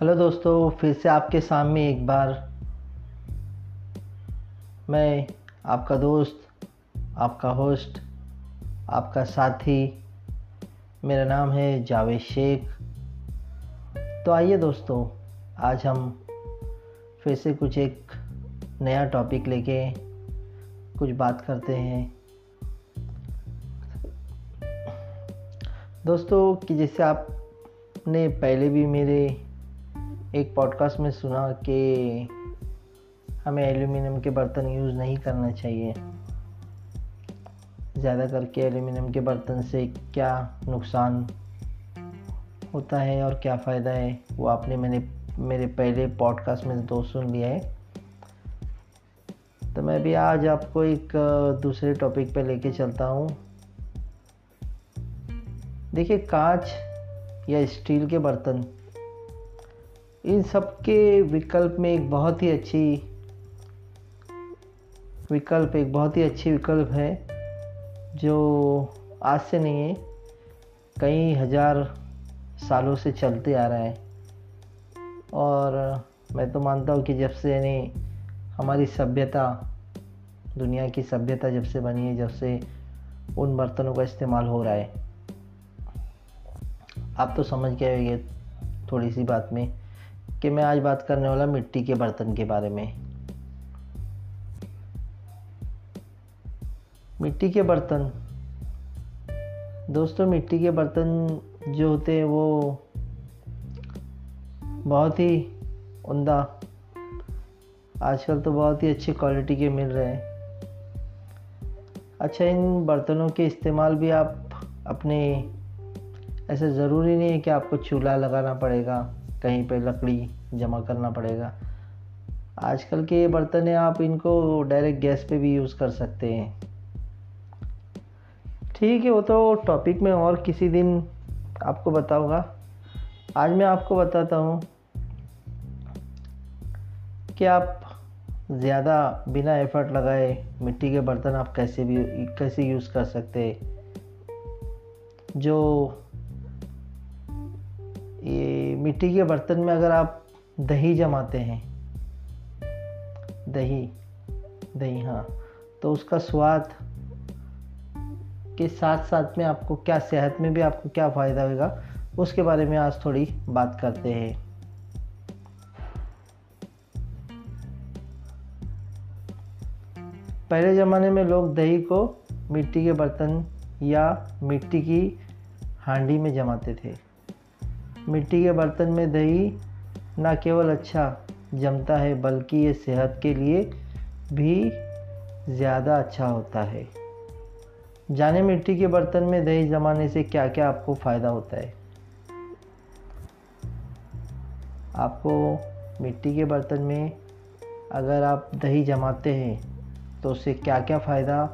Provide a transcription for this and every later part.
Hello دوستو، پھر سے آپ کے سامنے ایک بار میں آپ کا دوست، آپ کا ہوسٹ، آپ کا ساتھی، میرا نام ہے جاوید شیخ۔ تو آئیے دوستو، آج ہم پھر سے کچھ ایک نیا ٹاپک لے کے کچھ بات کرتے ہیں۔ دوستو، کہ جیسے آپ نے پہلے بھی میرے ایک پوڈ کاسٹ میں سنا کہ ہمیں ایلومینیم کے برتن یوز نہیں کرنا چاہیے۔ زیادہ کر کے ایلومینیم کے برتن سے کیا نقصان ہوتا ہے اور کیا فائدہ ہے، وہ آپ نے میں نے میرے پہلے پوڈ کاسٹ میں دو سن لیا ہے۔ تو میں بھی آج آپ کو ایک دوسرے ٹاپک پہ لے کے چلتا ہوں۔ دیکھیے کانچ یا اسٹیل کے برتن ان سب کے وکلپ میں ایک بہت ہی اچھی وکلپ، ایک بہت ہی اچھی وکلپ ہے، جو آج سے نہیں ہے، کئی ہزار سالوں سے چلتے آ رہا ہے۔ اور میں تو مانتا ہوں کہ جب سے یعنی ہماری سبھیتا، دنیا کی سبھیتا جب سے بنی ہے، جب سے ان برتنوں کا استعمال ہو رہا ہے۔ آپ تو سمجھ گئے ہوئے تھوڑی سی بات میں۔ کہ میں آج بات کرنے والا مٹی کے برتن کے بارے میں۔ مٹی کے برتن۔ دوستوں مٹی کے برتن جو ہوتے ہیں وہ بہت ہی عمدہ، آج کل تو بہت ہی اچھی کوالٹی کے مل رہے ہیں۔ اچھا ان برتنوں کے استعمال بھی آپ اپنے ایسے ضروری نہیں ہے کہ آپ کو چولہا لگانا پڑے گا۔ کہیں پہ لکڑی جمع کرنا پڑے گا۔ آج کل کے یہ برتن ہیں آپ ان کو ڈائریکٹ گیس پہ بھی یوز کر سکتے ہیں۔ ٹھیک ہے، وہ تو ٹاپک میں اور کسی دن آپ کو بتاؤں گا۔ آج میں آپ کو بتاتا ہوں کہ آپ زیادہ بنا ایفرٹ لگائے مٹی کے برتن آپ کیسے بھی، کیسے یوز کر سکتے؟ جو یہ مٹی کے برتن میں اگر آپ دہی جماتے ہیں، دہی دہی ہاں تو اس کا سواد کے ساتھ ساتھ میں آپ کو کیا صحت میں بھی آپ کو کیا فائدہ ہوگا، اس کے بارے میں آج تھوڑی بات کرتے ہیں۔ پہلے زمانے میں لوگ دہی کو مٹی کے برتن یا مٹی کی ہانڈی میں جماتے تھے۔ مٹی کے برتن میں دہی نہ کیول اچھا جمتا ہے، بلکہ یہ صحت کے لیے بھی زیادہ اچھا ہوتا ہے۔ جانے مٹی کے برتن میں دہی جمانے سے کیا کیا آپ کو فائدہ ہوتا ہے؟ آپ کو مٹی کے برتن میں اگر آپ دہی جماتے ہیں تو اس سے کیا کیا فائدہ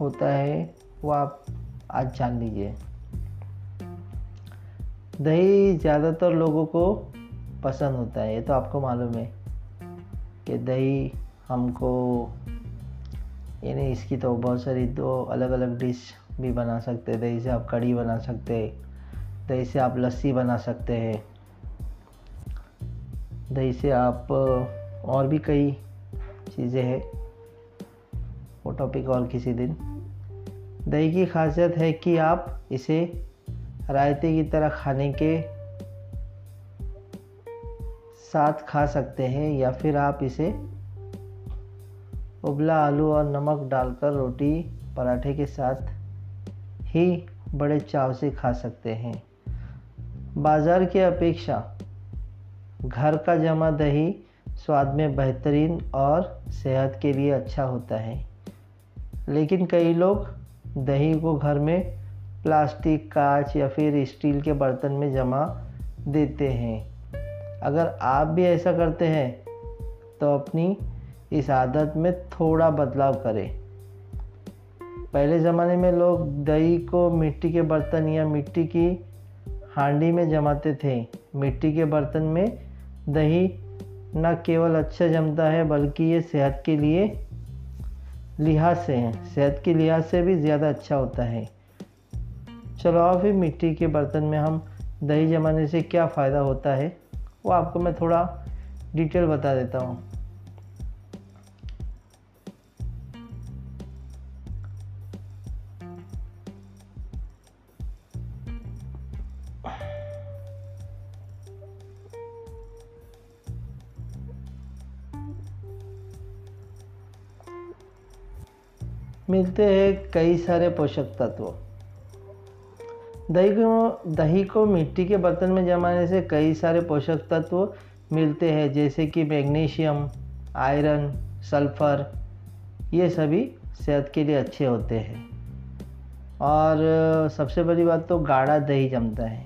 ہوتا ہے وہ آپ آج جان لیجیے۔ دہی زیادہ تر لوگوں کو پسند ہوتا ہے، یہ تو آپ کو معلوم ہے کہ دہی ہم کو یعنی اس کی تو بہت ساری دو الگ الگ ڈش بھی بنا سکتے دہی سے آپ کڑھی بنا سکتے دہی سے آپ لسی بنا سکتے ہیں۔ دہی سے آپ، اور بھی کئی چیزیں ہیں۔ وہ ٹاپک اور کسی دن۔ دہی کی خاصیت ہے کہ آپ اسے رائتے کی طرح کھانے کے ساتھ کھا سکتے ہیں یا پھر آپ اسے ابلا آلو اور نمک ڈال کر روٹی پراٹھے کے ساتھ ہی بڑے چاو سے کھا سکتے ہیں۔ بازار کے اپیکشا گھر کا جمع دہی سواد میں بہترین اور صحت کے لیے اچھا ہوتا ہے۔ لیکن کئی لوگ دہی کو گھر میں پلاسٹک کانچ یا پھر اسٹیل کے برتن میں جمع دیتے ہیں۔ اگر آپ بھی ایسا کرتے ہیں، تو اپنی اس عادت میں تھوڑا بدلاؤ کریں۔ پہلے زمانے میں لوگ دہی کو مٹی کے برتن یا مٹی کی ہانڈی میں جماتے تھے۔ مٹی کے برتن میں دہی نہ کیول اچھا جمتا ہے، بلکہ یہ صحت کے لیے لحاظ سے ہیں۔ صحت کے لحاظ سے بھی زیادہ اچھا ہوتا ہے۔ چلو پھر مٹی کے برتن میں ہم دہی جمانے سے کیا فائدہ ہوتا ہے وہ آپ کو میں تھوڑا ڈیٹیل بتا دیتا ہوں۔ ملتے ہیں کئی سارے پوشک تتو۔ دہی کو دہی کو مٹی کے برتن میں جمانے سے کئی سارے پوشک تتو ملتے ہیں، جیسے کہ میگنیشیم، آئرن، سلفر، یہ سبھی صحت کے لیے اچھے ہوتے ہیں۔ اور سب سے بڑی بات تو گاڑھا دہی جمتا ہے۔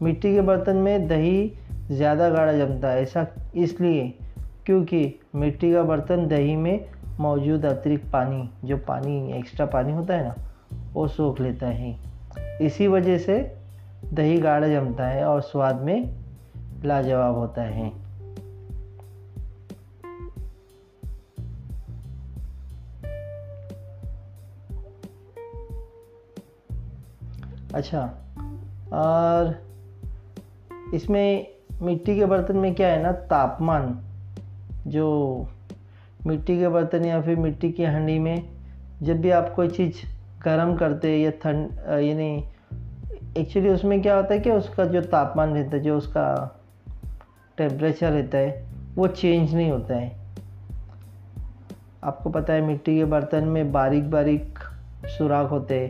مٹی کے برتن میں دہی زیادہ گاڑھا جمتا ہے، ایسا اس لیے کیونکہ مٹی کا برتن دہی میں موجود اترکت پانی، جو پانی، ایکسٹرا پانی ہوتا ہے نا، وہ سوکھ لیتا ہے۔ اسی وجہ سے دہی گاڑھا جمتا ہے اور سواد میں لاجواب ہوتا ہے۔ اچھا اور اس میں مٹی کے برتن میں کیا ہے نا؟ تاپمان، جو مٹی کے برتن یا پھر مٹی کی ہنڈی میں جب بھی آپ کوئی چیز گرم کرتے یا ٹھنڈ یعنی ایکچولی اس میں کیا ہوتا ہے کہ اس کا جو تاپمان رہتا ہے، جو اس کا ٹیمپریچر رہتا ہے، وہ چینج نہیں ہوتا ہے۔ آپ کو پتہ ہے، مٹی کے برتن میں باریک باریک سوراخ ہوتے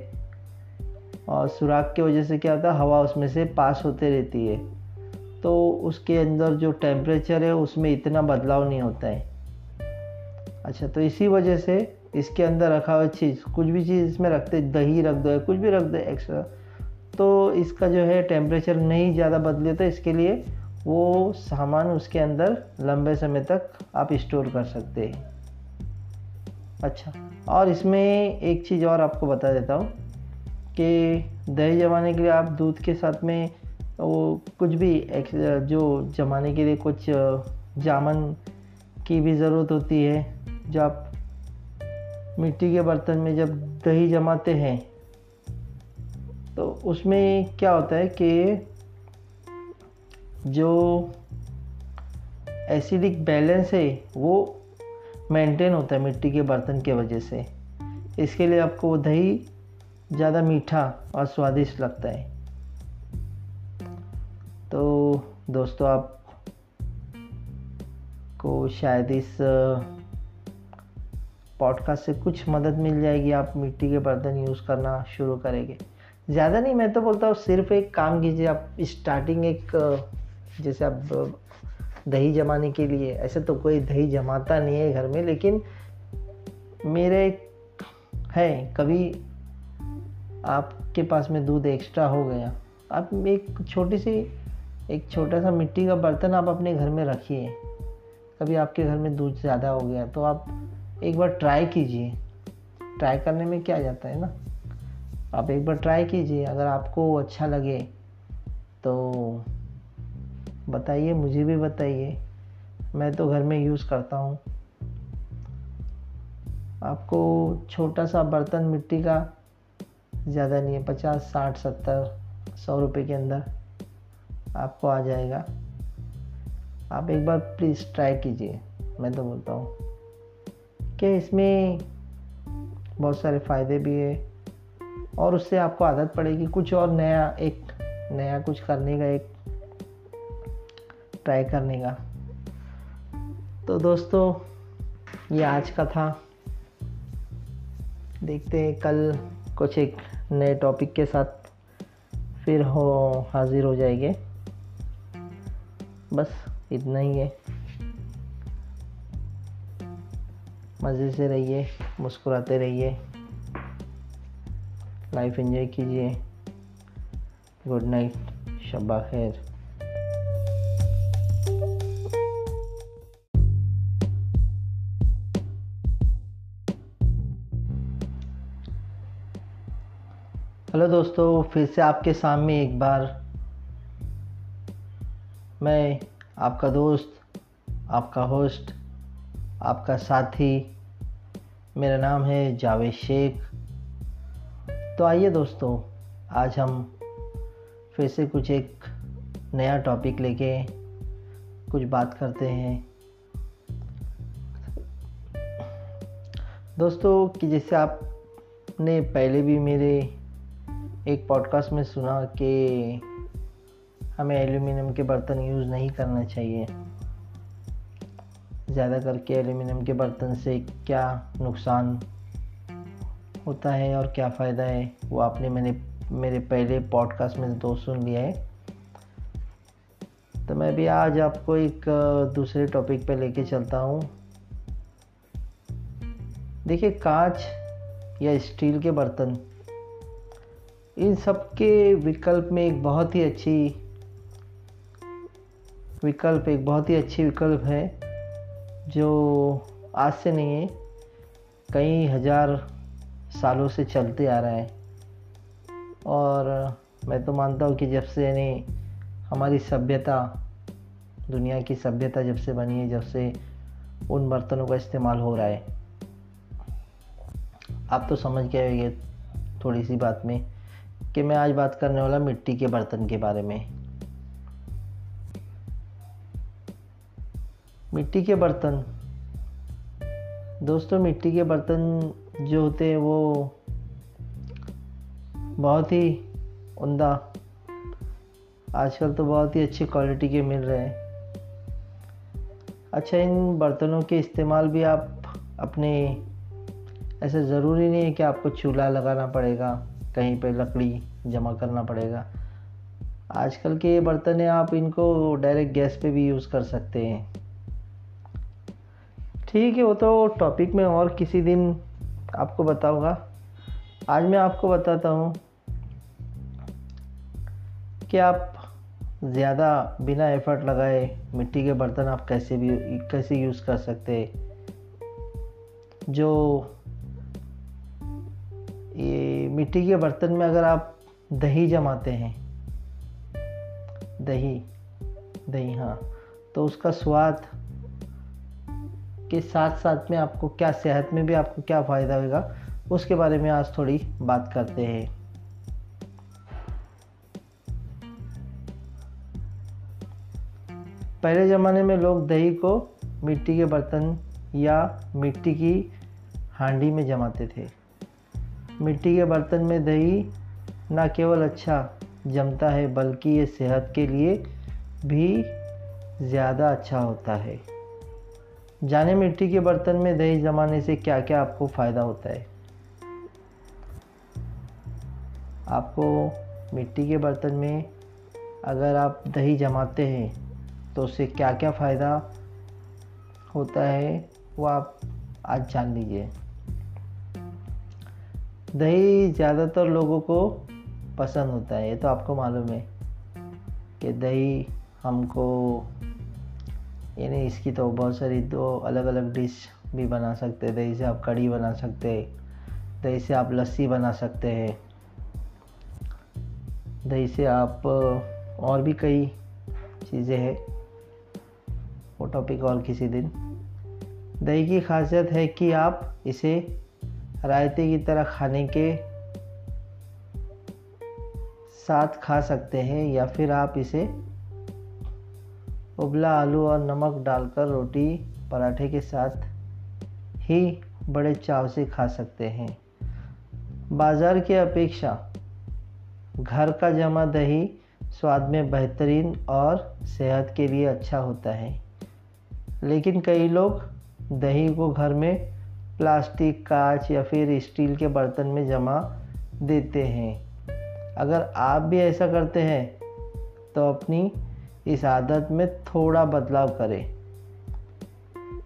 اور سوراخ کی وجہ سے کیا ہوتا ہے، ہوا اس میں سے پاس ہوتے رہتی ہے۔ تو اس کے اندر جو ٹیمپریچر ہے، اس میں اتنا بدلاؤ نہیں ہوتا ہے۔ اچھا تو اسی وجہ سے اس کے اندر رکھا ہوا چیز، کچھ بھی چیز اس میں رکھتے دہی رکھ دو کچھ بھی رکھ دو ایکسٹرا تو اس کا جو ہے ٹیمپریچر نہیں زیادہ بدلے تو اس کے لیے وہ سامان اس کے اندر لمبے سمے تک آپ اسٹور کر سکتے ہیں۔ اچھا اور اس میں ایک چیز اور آپ کو بتا دیتا ہوں کہ دہی جمانے کے لیے آپ دودھ کے ساتھ میں وہ کچھ بھی جو جمانے کے لیے کچھ جامن کی بھی ضرورت ہوتی ہے، جو آپ مٹی کے برتن میں جب دہی جماتے ہیں، تو اس میں کیا ہوتا ہے کہ جو ایسیڈک بیلنس ہے، وہ مینٹین ہوتا ہے مٹی کے برتن کے وجہ سے۔ اس کے لیے آپ کو وہ دہی زیادہ میٹھا اور سوادشٹ لگتا ہے۔ تو دوستو، آپ کو شاید اس پوڈ کاسٹ سے کچھ مدد مل جائے گی، آپ مٹی کے برتن یوز کرنا شروع کریں گے۔ زیادہ نہیں، میں تو بولتا ہوں صرف ایک کام کیجیے، آپ اسٹارٹنگ ایک، جیسے آپ دہی جمانے کے لیے ایسے تو کوئی دہی جماتا نہیں ہے گھر میں، لیکن میرے ہے کبھی آپ کے پاس میں دودھ ایکسٹرا ہو گیا، آپ ایک چھوٹی سی، ایک چھوٹا سا مٹی کا برتن آپ اپنے گھر میں رکھیے۔ کبھی آپ کے گھر میں دودھ زیادہ ہو گیا، تو آپ ایک بار ٹرائی کیجیے ٹرائی کرنے میں کیا جاتا ہے نا؟ آپ ایک بار ٹرائی کیجیے اگر آپ کو اچھا لگے تو بتائیے، مجھے بھی بتائیے۔ میں تو گھر میں یوز کرتا ہوں۔ آپ کو چھوٹا سا برتن مٹی کا زیادہ نہیں ہے، پچاس، ساٹھ، ستر، سو روپے کے اندر آپ کو آ جائے گا۔ آپ ایک بار پلیز ٹرائی کیجیے میں تو بولتا ہوں۔ کہ اس میں بہت سارے فائدے بھی ہیں اور اس سے آپ کو عادت پڑے گی کچھ اور نیا، ایک نیا کچھ کرنے کا، ایک ٹرائی کرنے کا۔ تو دوستو، یہ آج کا تھا۔ دیکھتے ہیں کل کچھ ایک نئے ٹاپک کے ساتھ پھر ہو، حاضر ہو جائے گے۔ بس اتنا ہی ہے۔ مزے سے رہیے، مسکراتے رہیے۔ لائف انجوائے کیجیے۔ گڈ نائٹ شبہ خیر۔ ہلو دوستو، پھر سے آپ کے سامنے ایک بار۔ میں، آپ کا دوست، آپ کا ہوسٹ آپ کا ساتھی میرا نام ہے جاوید شیخ۔ تو آئیے دوستو، آج ہم پھر سے کچھ ایک نیا ٹاپک لے کے کچھ بات کرتے ہیں۔ دوستو، کہ جیسے آپ نے پہلے بھی میرے ایک پوڈ کاسٹ میں سنا کہ ہمیں ایلومینیم کے برتن یوز نہیں کرنا چاہیے۔ زیادہ کر کے ایلومینیم کے برتن سے کیا نقصان ہوتا ہے اور کیا فائدہ ہے؟ وہ آپ نے میں نے میرے پہلے پوڈ کاسٹ میں تو سن لیا ہے۔ تو میں بھی آج آپ کو ایک دوسرے ٹاپک پہ لے کے چلتا ہوں۔ دیکھیے کانچ یا اسٹیل کے برتن، ان سب کے وکلپ میں ایک بہت ہی اچھی، وکلپ ایک بہت ہی اچھی وکلپ ہے۔ جو آج سے نہیں ہے، کئی ہزار سالوں سے چلتے آ رہا ہے۔ اور میں تو مانتا ہوں کہ جب سے یعنی ہماری سبھیتا، دنیا کی سبھیتا جب سے بنی ہے، جب سے ان برتنوں کا استعمال ہو رہا ہے۔ آپ تو سمجھ گئے ہوئے تھوڑی سی بات میں کہ میں آج بات کرنے والا مٹی کے برتن کے بارے میں۔ مٹی کے برتن۔ دوستوں مٹی کے برتن جو ہوتے ہیں وہ بہت ہی عمدہ، آج کل تو بہت ہی اچھی کوالٹی کے مل رہے ہیں۔ اچھا ان برتنوں کے استعمال بھی آپ اپنے ایسے ضروری نہیں ہے کہ آپ کو چولہا لگانا پڑے گا، کہیں پہ لکڑی جمع کرنا پڑے گا۔ آج کل کے یہ برتن ہیں، آپ ان کو ڈائریکٹ گیس پہ بھی یوز کر سکتے ہیں۔ ٹھیک ہے، وہ تو ٹاپک میں اور کسی دن آپ کو بتاؤں گا۔ آج میں آپ کو بتاتا ہوں کہ آپ زیادہ بنا ایفرٹ لگائے مٹی کے برتن آپ کیسے بھی، کیسے یوز کر سکتے؟ جو یہ مٹی کے برتن میں اگر آپ دہی جماتے ہیں، دہی دہی ہاں تو اس کا سواد کے ساتھ ساتھ میں آپ کو کیا صحت میں بھی آپ کو کیا فائدہ ہوئے گا، اس کے بارے میں آج تھوڑی بات کرتے ہیں۔ پہلے زمانے میں لوگ دہی کو مٹی کے برتن یا مٹی کی ہانڈی میں جماتے تھے۔ مٹی کے برتن میں دہی نہ کیول اچھا جمتا ہے، بلکہ یہ صحت کے لیے بھی زیادہ اچھا ہوتا ہے۔ جانے مٹی کے برتن میں دہی جمانے سے کیا کیا آپ کو فائدہ ہوتا ہے؟ آپ کو مٹی کے برتن میں اگر آپ دہی جماتے ہیں تو اس سے کیا کیا فائدہ ہوتا ہے وہ آپ آج جان لیجیے۔ دہی زیادہ تر لوگوں کو پسند ہوتا ہے، یہ تو آپ کو معلوم ہے کہ دہی ہم کو یعنی اس کی تو بہت ساری دو الگ الگ ڈش بھی بنا سکتے، دہی سے آپ کڑھی بنا سکتے، دہی سے آپ لسی بنا سکتے ہیں۔ دہی سے آپ اور بھی کئی چیزیں ہیں۔ وہ ٹاپک اور کسی دن۔ دہی کی خاصیت ہے کہ آپ اسے رائتے کی طرح کھانے کے ساتھ کھا سکتے ہیں یا پھر آپ اسے ابلا، آلو اور نمک ڈال کر روٹی پراٹھے کے ساتھ ہی بڑے چاو سے کھا سکتے ہیں۔ بازار کے اپیکشا گھر کا جمع دہی سواد میں بہترین اور صحت کے لیے اچھا ہوتا ہے۔ لیکن کئی لوگ دہی کو گھر میں پلاسٹک، کاچ یا پھر اسٹیل کے برتن میں جمع دیتے ہیں۔ اگر آپ بھی ایسا کرتے ہیں تو اپنی اس عادت میں تھوڑا بدلاؤ کرے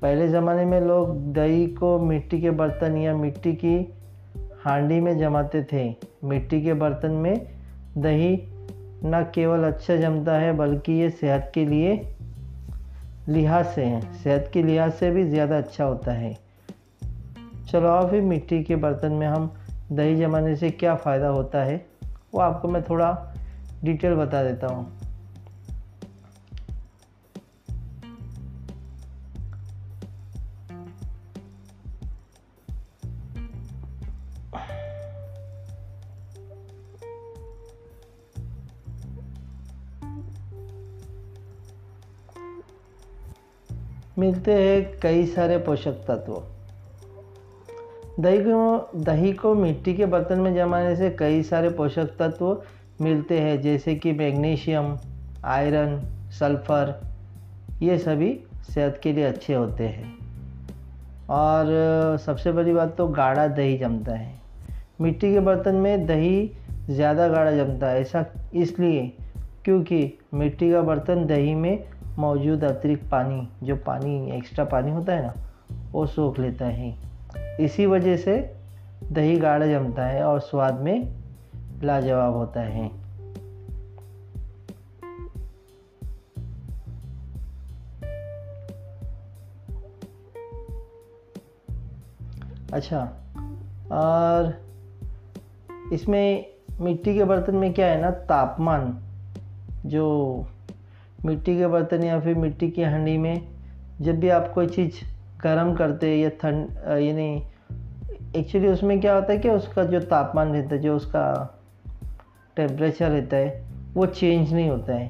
پہلے زمانے میں لوگ دہی کو مٹی کے برتن یا مٹی کی ہانڈی میں جماتے تھے۔ مٹی کے برتن میں دہی نہ کیول اچھا جمتا ہے، بلکہ یہ صحت کے لیے لحاظ سے ہیں۔ صحت کے لحاظ سے بھی زیادہ اچھا ہوتا ہے۔ چلو آؤ پھر مٹی کے برتن میں ہم دہی جمانے سے کیا فائدہ ہوتا ہے، وہ آپ کو میں تھوڑا ڈیٹیل بتا دیتا ہوں۔ ملتے ہیں کئی سارے پوشک تتو۔ دہی کو دہی کو مٹی کے برتن میں جمانے سے کئی سارے پوشک تتو ملتے ہیں، جیسے کہ میگنیشیم، آئرن، سلفر، یہ سبھی صحت کے لیے اچھے ہوتے ہیں۔ اور سب سے بڑی بات تو گاڑھا دہی جمتا ہے۔ مٹی کے برتن میں دہی زیادہ گاڑھا جمتا ہے، ایسا اس لیے کیونکہ مٹی کا برتن دہی میں موجود اترکت پانی، جو پانی ایکسٹرا پانی ہوتا ہے نا، وہ سوکھ لیتا ہے۔ اسی وجہ سے دہی گاڑھا جمتا ہے اور سواد میں لاجواب ہوتا ہے۔ اچھا اور اس میں مٹی کے برتن میں کیا ہے نا؟ تاپمان، جو مٹی کے برتن یا پھر مٹی کی ہنڈی میں جب بھی آپ کوئی چیز گرم کرتے یا ٹھنڈ یعنی ایکچولی اس میں کیا ہوتا ہے کہ اس کا جو تاپمان رہتا ہے، جو اس کا ٹیمپریچر رہتا ہے، وہ چینج نہیں ہوتا ہے۔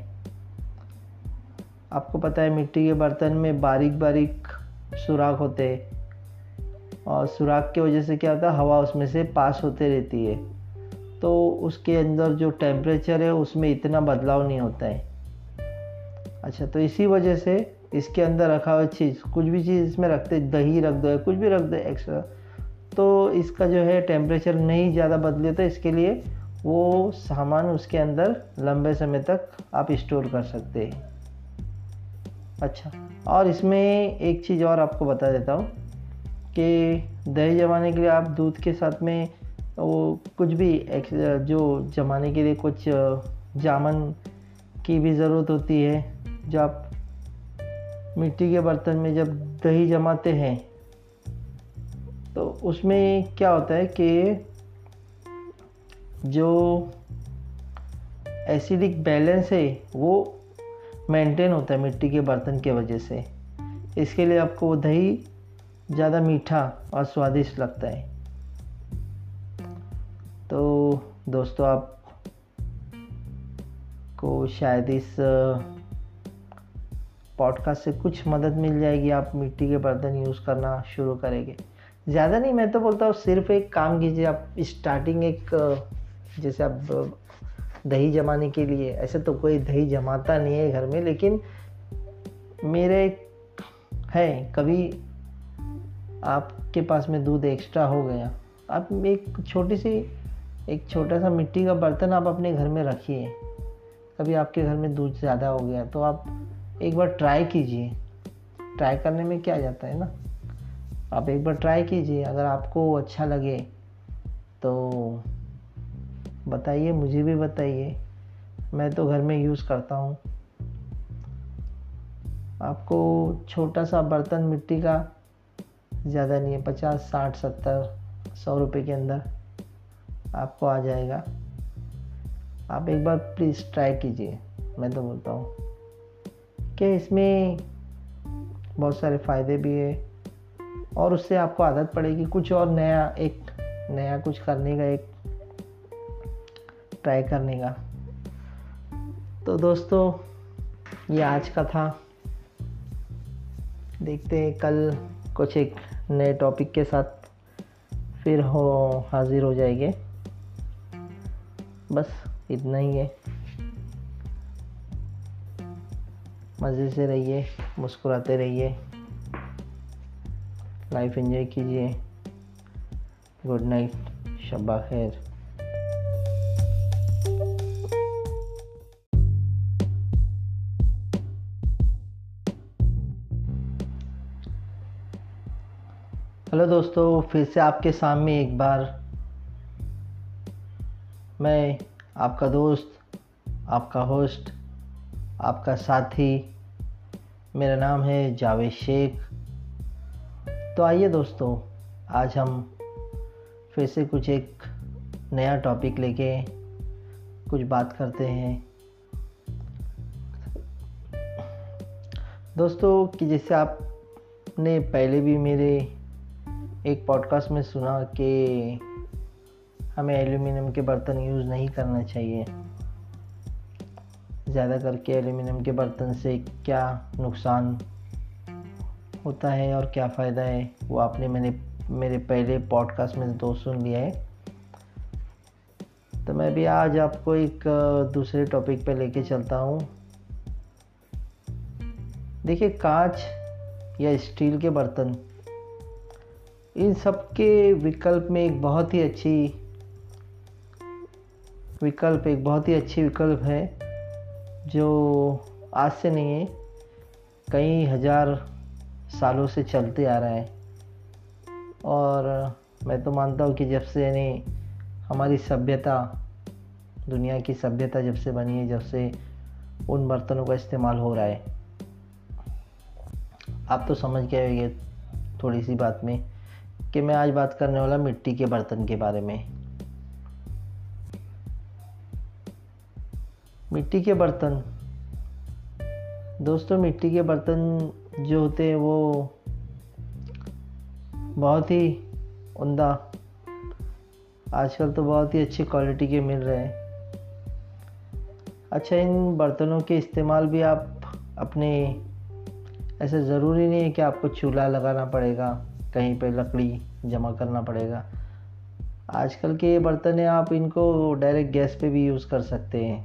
آپ کو پتہ ہے مٹی کے برتن میں باریک باریک سوراخ ہوتے ہیں۔ اور سوراخ کی وجہ سے کیا ہوتا ہے، ہوا اس میں سے پاس ہوتے رہتی ہے۔ تو اس کے اندر جو ٹیمپریچر ہے، اس میں اتنا بدلاؤ نہیں ہوتا ہے۔ اچھا تو اسی وجہ سے اس کے اندر رکھا ہوا چیز، کچھ بھی چیز اس میں رکھتے، دہی رکھ دو، کچھ بھی رکھ دو ایکسٹرا تو اس کا جو ہے ٹیمپریچر نہیں زیادہ بدلے تو اس کے لیے وہ سامان اس کے اندر لمبے سمے تک آپ اسٹور کر سکتے ہیں۔ اچھا اور اس میں ایک چیز اور آپ کو بتا دیتا ہوں کہ دہی جمانے کے لیے آپ دودھ کے ساتھ میں وہ کچھ بھی جو جمانے کے لیے کچھ جامن کی بھی ضرورت ہوتی ہے جو آپ مٹی کے برتن میں جب دہی جماتے ہیں، تو اس میں کیا ہوتا ہے کہ جو ایسیڈک بیلنس ہے، وہ مینٹین ہوتا ہے مٹی کے برتن کے وجہ سے۔ اس کے لیے آپ کو وہ دہی زیادہ میٹھا اور سوادشٹ لگتا ہے۔ تو دوستو، آپ کو شاید اس پوڈ کاسٹ سے کچھ مدد مل جائے گی، آپ مٹی کے برتن یوز کرنا شروع کریں گے۔ زیادہ نہیں، میں تو بولتا ہوں صرف ایک کام کیجیے، آپ اسٹارٹنگ ایک، جیسے آپ دہی جمانے کے لیے، ایسے تو کوئی دہی جماتا نہیں ہے گھر میں، لیکن میرے ہے کبھی آپ کے پاس میں دودھ ایکسٹرا ہو گیا، آپ ایک چھوٹی سی، ایک چھوٹا سا مٹی کا برتن آپ اپنے گھر میں رکھیے۔ کبھی آپ کے گھر میں دودھ زیادہ ہو گیا تو آپ ایک بار ٹرائی کیجیے۔ ٹرائی کرنے میں کیا جاتا ہے نا؟ آپ ایک بار ٹرائی کیجیے۔ اگر آپ کو اچھا لگے تو بتائیے، مجھے بھی بتائیے۔ میں تو گھر میں یوز کرتا ہوں۔ آپ کو چھوٹا سا برتن مٹی کا زیادہ نہیں ہے، پچاس، ساٹھ، ستر، سو روپے کے اندر آپ کو آ جائے گا۔ آپ ایک بار پلیز ٹرائی کیجیے، میں تو بولتا ہوں۔ کہ اس میں بہت سارے فائدے بھی ہیں اور اس سے آپ کو عادت پڑے گی کچھ اور نیا، ایک نیا کچھ کرنے کا، ایک ٹرائی کرنے کا۔ تو دوستو، یہ آج کا تھا۔ دیکھتے ہیں کل کچھ ایک نئے ٹاپک کے ساتھ پھر ہو، حاضر ہو جائے گے۔ بس اتنا ہی ہے۔ مزے سے رہیے، مسکراتے رہیے۔ لائف انجوائے کیجیے۔ گڈ نائٹ شبہ خیر۔ ہلو دوستو، پھر سے آپ کے سامنے ایک بار۔ میں، آپ کا دوست، آپ کا ہوسٹ آپ کا ساتھی، میرا نام ہے جاوید شیخ۔ تو آئیے دوستو، آج ہم پھر سے کچھ ایک نیا ٹاپک لے کے کچھ بات کرتے ہیں۔ دوستو، کہ جیسے آپ نے پہلے بھی میرے ایک پوڈ کاسٹ میں سنا کہ ہمیں ایلومینیم کے برتن یوز نہیں کرنا چاہیے۔ زیادہ کر کے ایلومینیم کے برتن سے کیا نقصان ہوتا ہے اور کیا فائدہ ہے؟ وہ آپ نے میں نے میرے پہلے پوڈ کاسٹ میں دو سن لیا ہے۔ تو میں بھی آج آپ کو ایک دوسرے ٹاپک پہ لے کے چلتا ہوں۔ دیکھیے کانچ یا اسٹیل کے برتن، ان سب کے وکلپ میں ایک بہت ہی اچھی، وکلپ ایک بہت ہی اچھی وکلپ ہے۔ جو آج سے نہیں ہے، کئی ہزار سالوں سے چلتے آ رہا ہے۔ اور میں تو مانتا ہوں کہ جب سے یعنی ہماری سبھیتا، دنیا کی سبھیتا جب سے بنی ہے، جب سے ان برتنوں کا استعمال ہو رہا ہے۔ آپ تو سمجھ گئے ہوئے تھوڑی سی بات میں کہ میں آج بات کرنے والا مٹی کے برتن کے بارے میں۔ مٹی کے برتن۔ دوستوں مٹی کے برتن جو ہوتے ہیں وہ بہت ہی عمدہ، آج کل تو بہت ہی اچھی کوالٹی کے مل رہے ہیں۔ اچھا ان برتنوں کے استعمال بھی آپ اپنے ایسے ضروری نہیں ہے کہ آپ کو چولہا لگانا پڑے گا، کہیں پہ لکڑی جمع کرنا پڑے گا۔ آج کل کے یہ برتن ہیں آپ ان کو ڈائریکٹ گیس پہ بھی یوز کر سکتے ہیں۔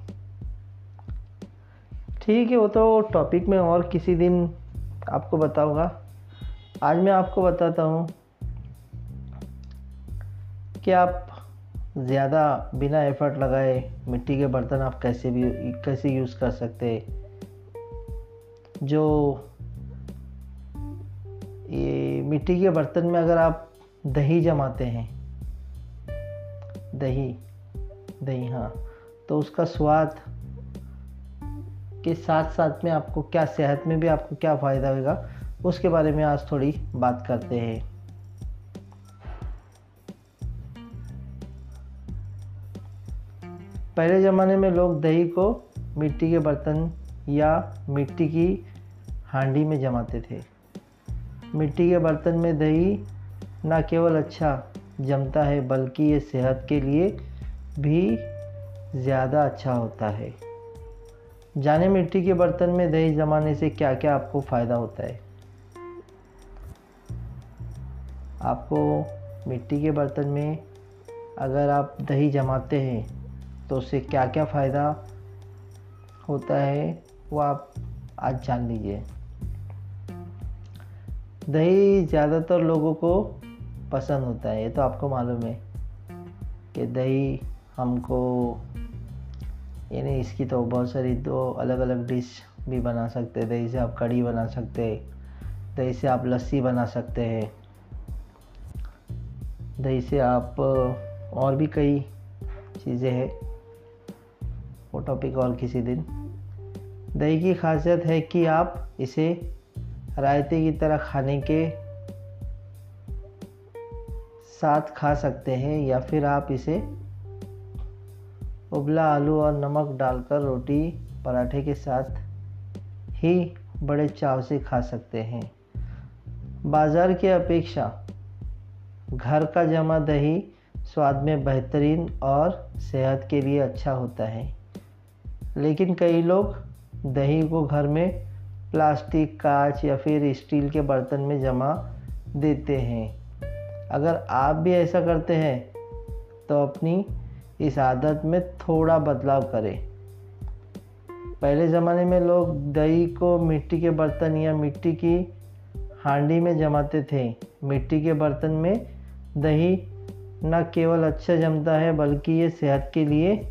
ٹھیک ہے، وہ تو ٹاپک میں اور کسی دن آپ کو بتاؤں گا۔ آج میں آپ کو بتاتا ہوں کہ آپ زیادہ بنا ایفرٹ لگائے مٹی کے برتن آپ کیسے بھی، کیسے یوز کر سکتے؟ جو یہ مٹی کے برتن میں اگر آپ دہی جماتے ہیں، دہی دہی ہاں تو اس کا سواد کے ساتھ ساتھ میں آپ کو کیا صحت میں بھی آپ کو کیا فائدہ ہوگا، اس کے بارے میں آج تھوڑی بات کرتے ہیں۔ پہلے زمانے میں لوگ دہی کو مٹی کے برتن یا مٹی کی ہانڈی میں جماتے تھے۔ مٹی کے برتن میں دہی نہ کیول اچھا جمتا ہے، بلکہ یہ صحت کے لیے بھی زیادہ اچھا ہوتا ہے۔ جانے مٹی کے برتن میں دہی جمانے سے کیا کیا آپ کو فائدہ ہوتا ہے؟ آپ کو مٹی کے برتن میں اگر آپ دہی جماتے ہیں تو اس سے کیا کیا فائدہ ہوتا ہے وہ آپ آج جان لیجیے۔ دہی زیادہ تر لوگوں کو پسند ہوتا ہے، یہ تو آپ کو معلوم ہے کہ دہی ہم کو یعنی اس کی تو بہت ساری دو الگ الگ ڈش بھی بنا سکتے دہی سے آپ کڑھی بنا سکتے دہی سے آپ لسی بنا سکتے ہیں دہی سے آپ اور بھی کئی چیزیں ہیں۔ وہ ٹاپک اور کسی دن۔ دہی کی خاصیت ہے کہ آپ اسے رائتے کی طرح کھانے کے ساتھ کھا سکتے ہیں یا پھر آپ اسے ابلا، آلو اور نمک ڈال کر روٹی پراٹھے کے ساتھ ہی بڑے چاو سے کھا سکتے ہیں۔ بازار کے اپیکشا۔ گھر کا جمع دہی سواد میں بہترین اور صحت کے لیے اچھا ہوتا ہے۔ لیکن کئی لوگ دہی کو گھر میں پلاسٹک کانچ یا پھر اسٹیل کے برتن میں جمع دیتے ہیں۔ اگر آپ بھی ایسا کرتے ہیں تو اپنی اس عادت میں تھوڑا بدلاؤ کرے۔ پہلے زمانے میں لوگ دہی کو مٹی کے برتن یا مٹی کی ہانڈی میں جماتے تھے۔ مٹی کے برتن میں دہی نہ کیول اچھا جمتا ہے، بلکہ یہ صحت کے لیے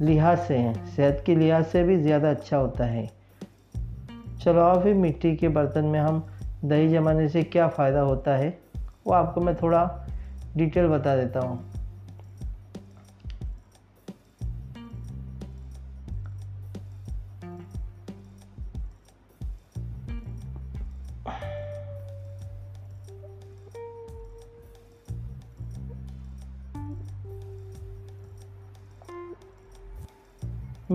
لحاظ سے ہیں۔ صحت کے لحاظ سے بھی زیادہ اچھا ہوتا ہے۔ چلو آپ پھر مٹی کے برتن میں ہم دہی جمانے سے کیا فائدہ ہوتا ہے، وہ آپ کو میں تھوڑا ڈیٹیل بتا دیتا ہوں۔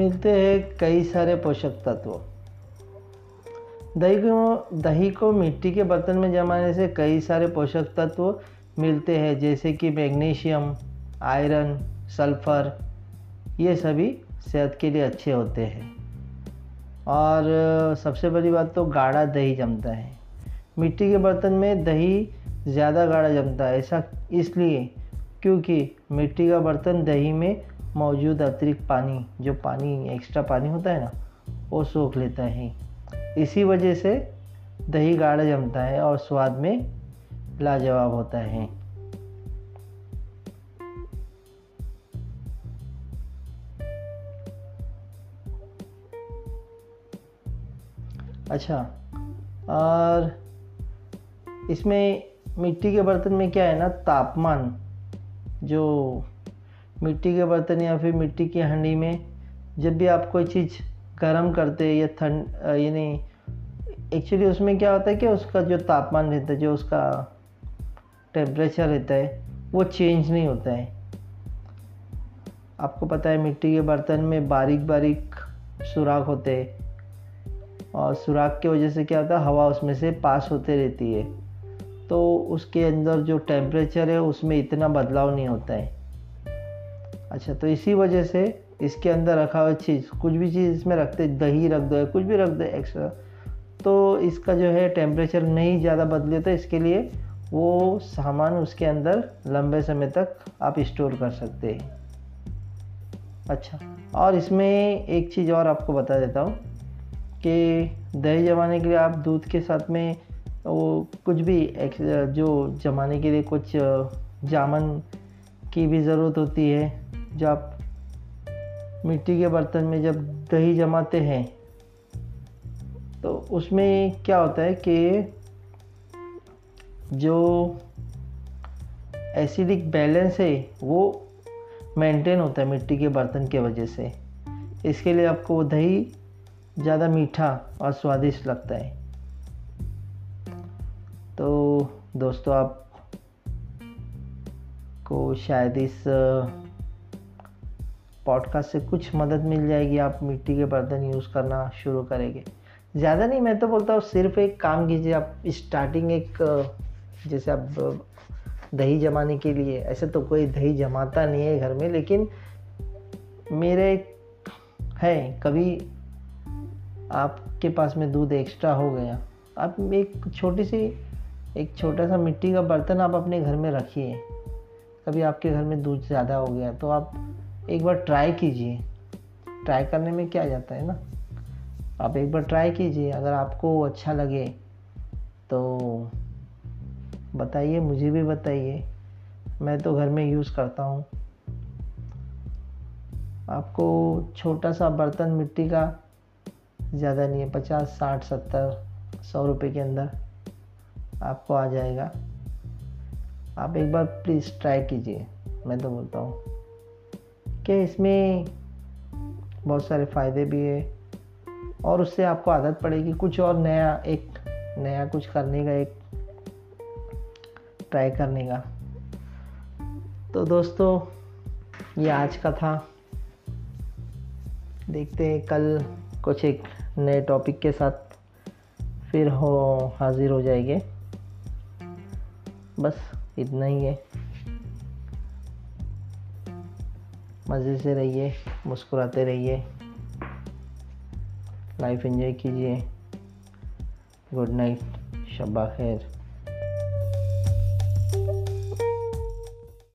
ملتے ہیں کئی سارے پوشک تتو۔ دہی کو دہی کو مٹی کے برتن میں جمانے سے کئی سارے پوشک تتو ملتے ہیں، جیسے کہ میگنیشیم، آئرن، سلفر، یہ سبھی صحت کے لیے اچھے ہوتے ہیں۔ اور سب سے بڑی بات تو گاڑھا دہی جمتا ہے۔ مٹی کے برتن میں دہی زیادہ گاڑھا جمتا ہے، ایسا اس لیے کیونکہ مٹی کا برتن دہی میں موجود اترکت پانی، جو پانی ایکسٹرا پانی ہوتا ہے نا، وہ سوکھ لیتا ہے۔ اسی وجہ سے دہی گاڑھا جمتا ہے اور سواد میں لاجواب ہوتا ہے۔ اچھا اور اس میں مٹی کے برتن میں کیا ہے نا؟ تاپمان، جو مٹی کے برتن یا پھر مٹی کی ہنڈی میں جب بھی آپ کوئی چیز گرم کرتے یا ٹھنڈ یعنی ایکچولی اس میں کیا ہوتا ہے کہ اس کا جو تاپمان رہتا ہے، جو اس کا ٹیمپریچر رہتا ہے، وہ چینج نہیں ہوتا ہے۔ آپ کو پتہ ہے مٹی کے برتن میں باریک باریک سوراخ ہوتے ہیں۔ اور سوراخ کی وجہ سے کیا ہوتا ہے، ہوا اس میں سے پاس ہوتے رہتی ہے۔ تو اس کے اندر جو ٹیمپریچر ہے، اس میں اتنا بدلاؤ نہیں ہوتا ہے۔ اچھا تو اسی وجہ سے اس کے اندر رکھا ہوا چیز، کچھ بھی چیز اس میں رکھتے، دہی رکھ دو کچھ بھی رکھ دو ایکسٹرا تو اس کا جو ہے ٹیمپریچر نہیں زیادہ بدلے تو اس کے لیے وہ سامان اس کے اندر لمبے سمے تک آپ اسٹور کر سکتے ہیں۔ اچھا اور اس میں ایک چیز اور آپ کو بتا دیتا ہوں کہ دہی جمانے کے لیے آپ دودھ کے ساتھ میں وہ کچھ بھی جو جمانے کے لیے کچھ جامن کی بھی ضرورت ہوتی ہے جو آپ مٹی کے برتن میں جب دہی جماتے ہیں، تو اس میں کیا ہوتا ہے کہ جو ایسیڈک بیلنس ہے، وہ مینٹین ہوتا ہے مٹی کے برتن کے وجہ سے۔ اس کے لیے آپ کو وہ دہی زیادہ میٹھا اور سوادشٹ لگتا ہے۔ تو دوستو، آپ کو شاید اس پوڈ کاسٹ سے کچھ مدد مل جائے گی، آپ مٹی کے برتن یوز کرنا شروع کریں گے۔ زیادہ نہیں، میں تو بولتا ہوں صرف ایک کام کیجیے، آپ اسٹارٹنگ ایک، جیسے آپ دہی جمانے کے لیے ایسے تو کوئی دہی جماتا نہیں ہے گھر میں، لیکن میرے ہے کبھی آپ کے پاس میں دودھ ایکسٹرا ہو گیا، آپ ایک چھوٹی سی، ایک چھوٹا سا مٹی کا برتن آپ اپنے گھر میں رکھیے۔ کبھی آپ کے گھر میں دودھ زیادہ ہو گیا، تو آپ ایک بار ٹرائی کیجیے۔ ٹرائی کرنے میں کیا جاتا ہے نا؟ آپ ایک بار ٹرائی کیجیے۔ اگر آپ کو اچھا لگے تو بتائیے، مجھے بھی بتائیے۔ میں تو گھر میں یوز کرتا ہوں۔ آپ کو چھوٹا سا برتن مٹی کا زیادہ نہیں ہے، پچاس، ساٹھ، ستر، سو روپے کے اندر آپ کو آ جائے گا۔ آپ ایک بار پلیز ٹرائی کیجیے، میں تو بولتا ہوں۔ کہ اس میں بہت سارے فائدے بھی ہے اور اس سے آپ کو عادت پڑے گی کچھ اور نیا، ایک نیا کچھ کرنے کا، ایک ٹرائی کرنے کا۔ تو دوستو، یہ آج کا تھا۔ دیکھتے ہیں کل کچھ ایک نئے ٹاپک کے ساتھ پھر ہو، حاضر ہو جائے گے۔ بس اتنا ہی ہے۔ مزے سے رہیے مسکراتے رہیے۔ لائف انجوائے کیجیے۔ گڈ نائٹ شبہ خیر۔